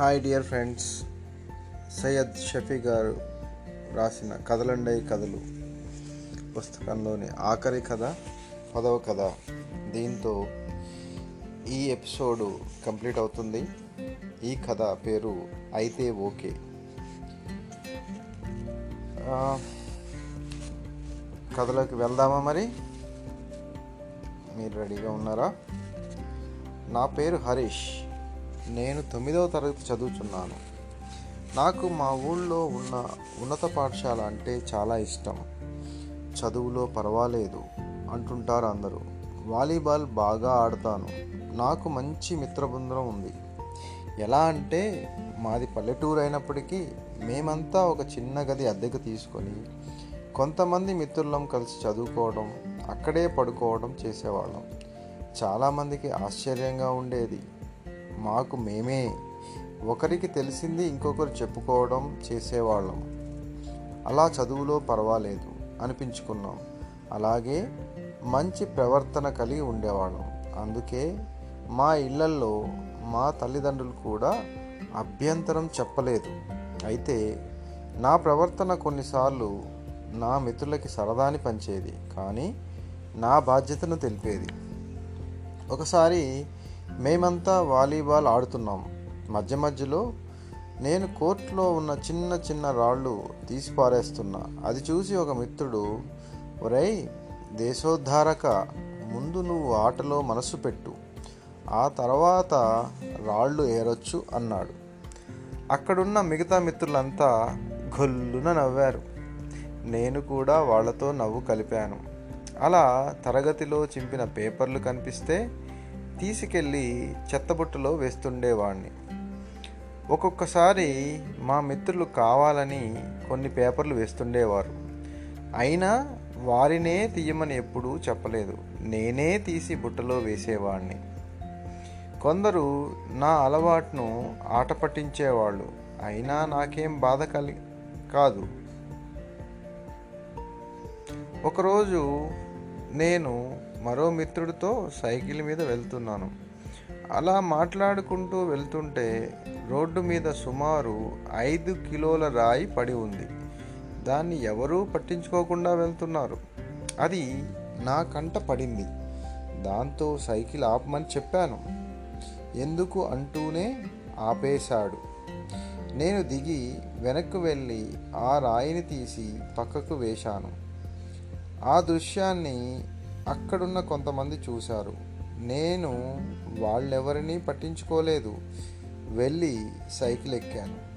Hi dear friends Syed Shafi గారు రాసిన కథలండై కథలు. పుస్తకంలోని ఆఖరి కథ పదవ కథ. దీంతో ఈ ఎపిసోడ్ కంప్లీట్ అవుతుంది. ఈ కథ పేరు అయితే ఓకే. కథలోకి వెళ్దామా మరి? మీరు రెడీగా ఉన్నారా? నా పేరు హరీష్. నేను తొమ్మిదవ తరగతి చదువుతున్నాను నాకు మా ఊళ్ళో ఉన్న ఉన్నత పాఠశాల అంటే చాలా ఇష్టం. చదువులో పర్వాలేదు అంటుంటారు అందరూ. వాలీబాల్ బాగా ఆడతాను. నాకు మంచి మిత్రబృందం ఉంది. ఎలా అంటే మాది పల్లెటూరు అయినప్పటికీ మేమంతా ఒక చిన్న గది అద్దెకు తీసుకొని కొంతమంది మిత్రులం కలిసి చదువుకోవడం అక్కడే పడుకోవడం చేసేవాళ్ళం. చాలామందికి ఆశ్చర్యంగా ఉండేది. మాకు మేమే ఒకరికి తెలిసింది ఇంకొకరు చెప్పుకోవడం చేసేవాళ్ళం. అలా చదువులో పర్వాలేదు అనిపించుకున్నాం. అలాగే మంచి ప్రవర్తన కలిగి ఉండేవాళ్ళం. అందుకే మా ఇళ్ళల్లో మా తల్లిదండ్రులు కూడా అభ్యంతరం చెప్పలేదు. అయితే నా ప్రవర్తన కొన్నిసార్లు నా మిత్రులకి సరదాని పంచేది కానీ నా బాధ్యతను తెలిపేది. ఒకసారి మేమంతా వాలీబాల్ ఆడుతున్నాం. మధ్య మధ్యలో నేను కోర్టులో ఉన్న చిన్న చిన్న రాళ్ళు తీసి పారేస్తున్నా. అది చూసి ఒక మిత్రుడు ఒరై దేశోద్ధారక ముందు నువ్వు ఆటలో మనసు పెట్టు. ఆ తర్వాత రాళ్ళు ఏరొచ్చు అన్నాడు. అక్కడున్న మిగతా మిత్రులంతా గొల్లున నవ్వారు. నేను కూడా వాళ్ళతో నవ్వు కలిపాను. అలా తరగతిలో చింపిన పేపర్లు కనిపిస్తే తీసుకెళ్ళి చెత్తబుట్టలో వేస్తుండేవాడిని ఒక్కొక్కసారి మా మిత్రులు కావాలని కొన్ని పేపర్లు వేస్తుండేవారు. అయినా వారినే తీయమని ఎప్పుడూ చెప్పలేదు. నేనే తీసి బుట్టలో వేసేవాడిని కొందరు నా అలవాటును ఆట పట్టించేవాళ్ళు అయినా నాకేం బాధ కలి కాదు. ఒకరోజు నేను మరో మిత్రుడితో సైకిల్ మీద వెళ్తున్నాను. అలా మాట్లాడుకుంటూ వెళ్తుంటే రోడ్డు మీద సుమారు ఐదు కిలోల రాయి పడి ఉంది. దాన్ని ఎవరూ పట్టించుకోకుండా వెళ్తున్నారు. అది నా కంట పడింది. దాంతో సైకిల్ ఆపమని చెప్పాను. ఎందుకు అంటూనే ఆపేశాడు. నేను దిగి వెనక్కు వెళ్ళి ఆ రాయిని తీసి పక్కకు వేశాను. ఆ దృశ్యాన్ని అక్కడున్న కొంతమంది చూశారు. నేను వాళ్ళెవరినీ పట్టించుకోలేదు. వెళ్ళి సైకిల్ ఎక్కాను.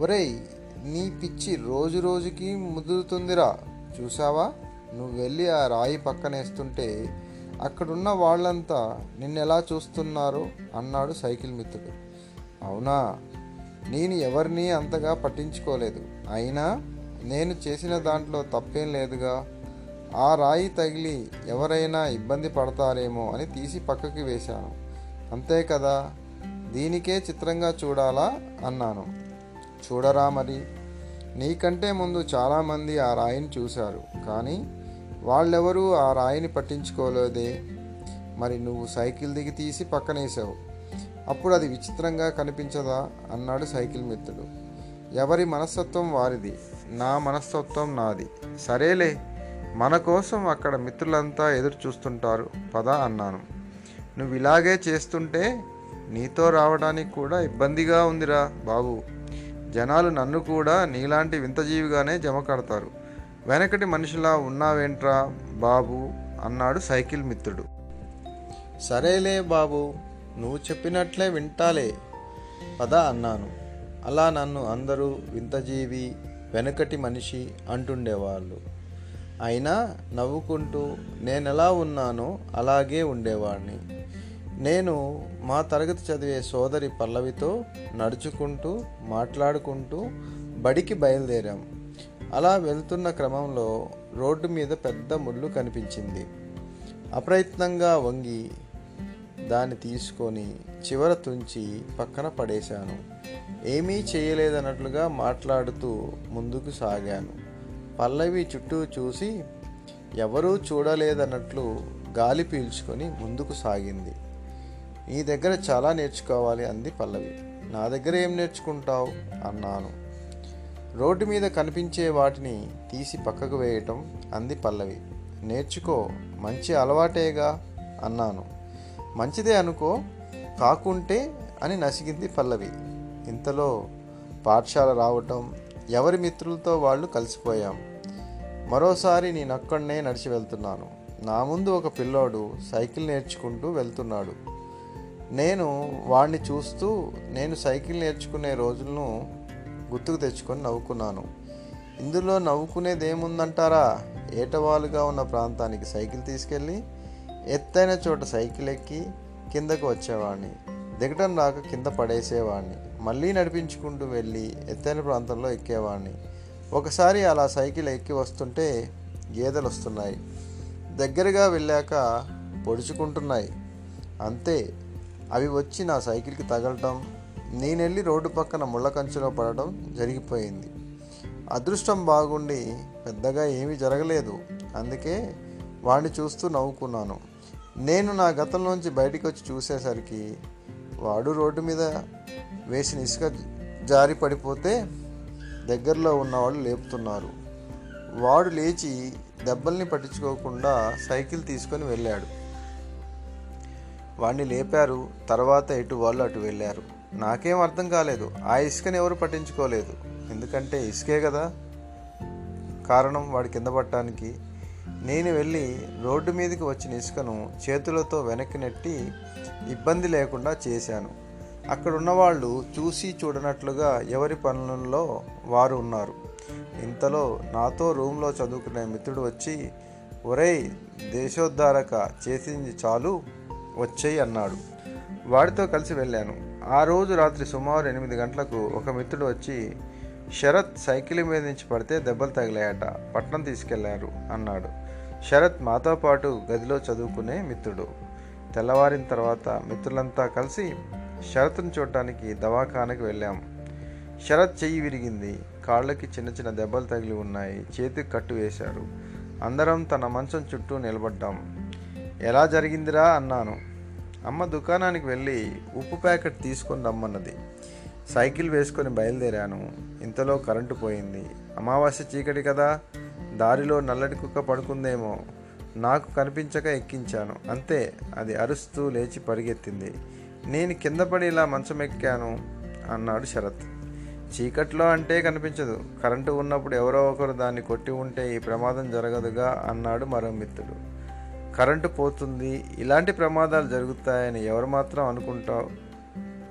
ఒరేయ్ నీ పిచ్చి రోజు రోజుకి ముదురుతుందిరా. చూసావా నువ్వు వెళ్ళి ఆ రాయి పక్కనేస్తుంటే అక్కడున్న వాళ్ళంతా నిన్నెలా చూస్తున్నారో? అన్నాడు సైకిల్ మిత్రుడు. అవునా? నేను ఎవరిని అంతగా పట్టించుకోలేదు. అయినా నేను చేసిన దాంట్లో తప్పేం లేదుగా. ఆ రాయి తగిలి ఎవరైనా ఇబ్బంది పడతారేమో అని తీసి పక్కకి వేశాను. అంతే కదా? దీనికే చిత్రంగా చూడాలా? అన్నాను. చూడరా మరి. నీకంటే ముందు చాలామంది ఆ రాయిని చూశారు. కానీ వాళ్ళెవరూ ఆ రాయిని పట్టించుకోలేదే. మరి నువ్వు సైకిల్ దిగి తీసి పక్కనేసావు అప్పుడు అది విచిత్రంగా కనిపించదా? అన్నాడు సైకిల్ మిత్రుడు. ఎవరి మనస్తత్వం వారిది? నా మనస్తత్వం నాది. సరేలే. మన కోసం అక్కడ మిత్రులంతా ఎదురు చూస్తుంటారు పద అన్నాను. నువ్వు ఇలాగే చేస్తుంటే నీతో రావడానికి కూడా ఇబ్బందిగా ఉందిరా బాబు. జనాలు నన్ను కూడా నీలాంటి వింతజీవిగానే జమ కడతారు. వెనకటి మనిషిలా ఉన్నావేంట్రా బాబు అన్నాడు సైకిల్ మిత్రుడు. సరేలే బాబు నువ్వు చెప్పినట్లే వింటాలే పద అన్నాను. అలా నన్ను అందరూ వింతజీవి వెనకటి మనిషి అంటుండేవాళ్ళు. అయినా నవ్వుకుంటూ నేను ఎలా ఉన్నానో అలాగే ఉండేవాడిని నేను మా తరగతి చదివే సోదరి పల్లవితో నడుచుకుంటూ మాట్లాడుకుంటూ బడికి బయలుదేరాం. అలా వెళ్తున్న క్రమంలో రోడ్డు మీద పెద్ద ముళ్ళు కనిపించింది. అప్రయత్నంగా వంగి దాన్ని తీసుకొని చివర తుంచి పక్కన పడేశాను. ఏమీ చేయలేదన్నట్లుగా మాట్లాడుతూ ముందుకు సాగాను. పల్లవి చుట్టూ చూసి ఎవరూ చూడలేదన్నట్లు గాలి పీల్చుకొని ముందుకు సాగింది. నీ దగ్గర చాలా నేర్చుకోవాలి అంది పల్లవి. నా దగ్గర ఏం నేర్చుకుంటావు? అన్నాను. రోడ్డు మీద కనిపించే వాటిని తీసి పక్కకు వేయటం అంది పల్లవి. నేర్చుకో మంచి అలవాటేగా అన్నాను. మంచిదే అనుకో కాకుంటే అని నసిగింది పల్లవి. ఇంతలో పాఠశాల రావటం ఎవరి మిత్రులతో వాళ్ళు కలిసిపోయాం. మరోసారి నేను అక్కడనే నడిచి వెళ్తున్నాను. నా ముందు ఒక పిల్లోడు సైకిల్ నేర్చుకుంటూ వెళ్తున్నాడు. నేను వాడిని చూస్తూ నేను సైకిల్ నేర్చుకునే రోజులను గుర్తుకు తెచ్చుకొని నవ్వుకున్నాను. ఇందులో నవ్వుకునేదేముందంటారా? ఏటవాలుగా ఉన్న ప్రాంతానికి సైకిల్ తీసుకెళ్ళి ఎత్తైన చోట సైకిల్ ఎక్కి కిందకు వచ్చేవాడిని దిగటం రాక కింద పడేసేవాడిని మళ్ళీ నడిపించుకుంటూ వెళ్ళి ఎత్తైన ప్రాంతంలో ఎక్కేవాడిని ఒకసారి అలా సైకిల్ ఎక్కి వస్తుంటే గేదెలు వస్తున్నాయి దగ్గరగా వెళ్ళాక పొడుచుకుంటున్నాయి. అంతే అవి వచ్చి నా సైకిల్కి తగలటం నేనెళ్ళి రోడ్డు పక్కన ముళ్ళ కంచులో పడటం జరిగిపోయింది. అదృష్టం బాగుండి పెద్దగా ఏమీ జరగలేదు. అందుకే వాడిని చూస్తూ నవ్వుకున్నాను. నేను నా గతంలోంచి బయటికి వచ్చి చూసేసరికి వాడు రోడ్డు మీద వేసిన ఇసుక జారి పడిపోతే దగ్గరలో ఉన్నవాళ్ళు లేపుతున్నారు. వాడు లేచి దెబ్బల్ని పట్టించుకోకుండా సైకిల్ తీసుకొని వెళ్ళాడు. వాడిని లేపారు. తర్వాత ఇటు వాళ్ళు అటు వెళ్ళారు. నాకేం అర్థం కాలేదు. ఆ ఇసుకని ఎవరు పట్టించుకోలేదు. ఎందుకంటే ఇసుకే కదా. కారణం వాడి కింద పట్టడానికి. నేను వెళ్ళి రోడ్డు మీదకి వచ్చిన ఇసుకను చేతులతో వెనక్కి నెట్టి ఇబ్బంది లేకుండా చేశాను. అక్కడ ఉన్నవాళ్ళు చూసి చూడనట్లుగా ఎవరి పనులలో వారు ఉన్నారు. ఇంతలో నాతో రూమ్లో చదువుకునే మిత్రుడు వచ్చి ఒరేయ్ దేశోద్ధారక చేసింది చాలు వచ్చేయి అన్నాడు. వాడితో కలిసి వెళ్ళాను. ఆ రోజు రాత్రి సుమారు ఎనిమిది గంటలకు ఒక మిత్రుడు వచ్చి శరత్ సైకిల్ మీద నుంచి పడితే దెబ్బలు తగిలాయట పట్నం తీసుకెళ్ళారు అన్నాడు. శరత్ మాతో పాటు గదిలో చదువుకునే మిత్రుడు. తెల్లవారిన తర్వాత మిత్రులంతా కలిసి శరత్ను చూడటానికి దవాఖానకు వెళ్ళాం. శరత్ చెయ్యి విరిగింది. కాళ్ళకి చిన్న చిన్న దెబ్బలు తగిలి ఉన్నాయి. చేతికి కట్టు వేశారు అందరం తన మంచం చుట్టూ నిలబడ్డాం. ఎలా జరిగిందిరా? అన్నాను. అమ్మ దుకాణానికి వెళ్ళి ఉప్పు ప్యాకెట్ తీసుకొని రమ్మన్నది. సైకిల్ వేసుకొని బయలుదేరాను. ఇంతలో కరెంటు పోయింది. అమావాస్య చీకటి కదా. దారిలో నల్లటి కుక్క పడుకుందేమో. నాకు కనిపించక ఎక్కించాను. అంతే. అది అరుస్తూ లేచి పరిగెత్తింది. నేను కింద పడి ఇలా మంచం ఎక్కాను అన్నాడు శరత్. చీకట్లో అంటే కనిపించదు. కరెంటు ఉన్నప్పుడు ఎవరో ఒకరు దాన్ని కొట్టి ఉంటే ఈ ప్రమాదం జరగదుగా అన్నాడు మరో మిత్రుడు. కరెంటు పోతుంది. ఇలాంటి ప్రమాదాలు జరుగుతాయని ఎవరు మాత్రం అనుకుంటా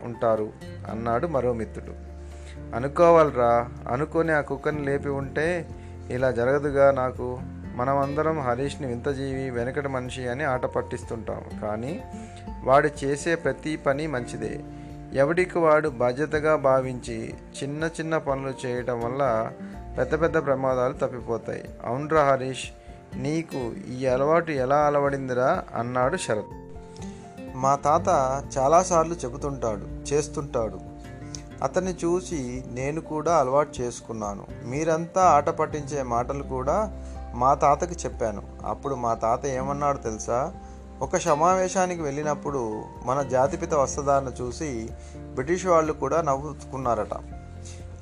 ఉంటారు అన్నాడు మరో మిత్రుడు. అనుకోవాలరా. అనుకొని ఆ కుక్కని లేపి ఉంటే ఇలా జరగదుగా నాకు? మనమందరం హరీష్ని వింతజీవి వెనకటి మనిషి అని ఆట పట్టిస్తుంటాం. కానీ వాడు చేసే ప్రతి పని మంచిదే. ఎవడికి వాడు బాధ్యతగా భావించి చిన్న చిన్న పనులు చేయటం వల్ల పెద్ద పెద్ద ప్రమాదాలు తప్పిపోతాయి. అవునరా హరీష్ నీకు ఈ అలవాటు ఎలా అలవడిందిరా? అన్నాడు శరత్. మా తాత చాలాసార్లు చెబుతుంటాడు చేస్తుంటాడు. అతన్ని చూసి నేను కూడా అలవాటు చేసుకున్నాను. మీరంతా ఆట పట్టించే మాటలు కూడా మా తాతకి చెప్పాను. అప్పుడు మా తాత ఏమన్నాడు తెలుసా? ఒక సమావేశానికి వెళ్ళినప్పుడు మన జాతిపిత వస్త్రధారణ చూసి బ్రిటిష్ వాళ్ళు కూడా నవ్వుకున్నారట.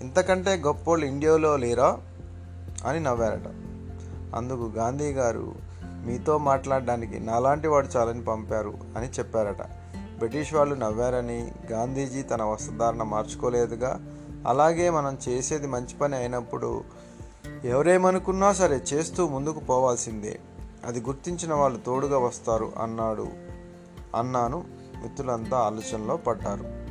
ఇంతకంటే గొప్పోళ్ళు ఇండియాలో లేరా? అని నవ్వారట. అందుకు గాంధీ గారు మీతో మాట్లాడడానికి నాలాంటి వాడు చాలని పంపారు అని చెప్పారట. బ్రిటిష్ వాళ్ళు నవ్వారని గాంధీజీ తన వస్త్రధారణ మార్చుకోలేదుగా. అలాగే మనం చేసేది మంచి పని అయినప్పుడు ఎవరేమనుకున్నా సరే చేస్తూ ముందుకు పోవాల్సిందే. అది గుర్తించిన వాళ్ళు తోడుగా వస్తారు అన్నాడు. అన్నాను. మిత్రులంతా ఆలోచనలో పడ్డారు.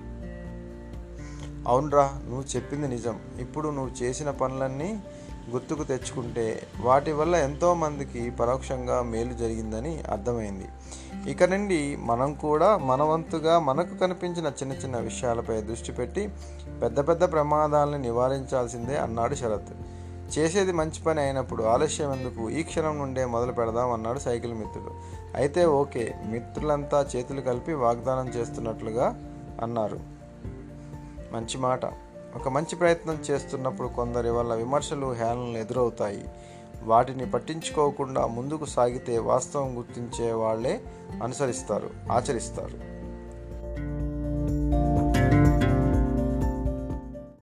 అవునరా నువ్వు చెప్పింది నిజం. ఇప్పుడు నువ్వు చేసిన పనులన్నీ గుర్తుకు తెచ్చుకుంటే వాటి వల్ల ఎంతోమందికి పరోక్షంగా మేలు జరిగిందని అర్థమైంది. ఇక నుండి మనం కూడా మనవంతుగా మనకు కనిపించిన చిన్న చిన్న విషయాలపై దృష్టి పెట్టి పెద్ద పెద్ద ప్రమాదాలను నివారించాల్సిందే అన్నాడు శరత్. చేసేది మంచి పని అయినప్పుడు ఆలస్యం ఎందుకు? ఈ క్షణం నుండే మొదలు పెడదాం అన్నాడు సైకిల్ మిత్రుడు. అయితే ఓకే మిత్రులంతా చేతులు కలిపి వాగ్దానం చేస్తున్నట్లుగా అన్నారు. మంచి మాట. ఒక మంచి ప్రయత్నం చేస్తున్నప్పుడు కొందరి వల్ల విమర్శలు హేళనలు ఎదురవుతాయి. వాటిని పట్టించుకోకుండా ముందుకు సాగితే వాస్తవం గుర్తించే వాళ్ళే అనుసరిస్తారు ఆచరిస్తారు.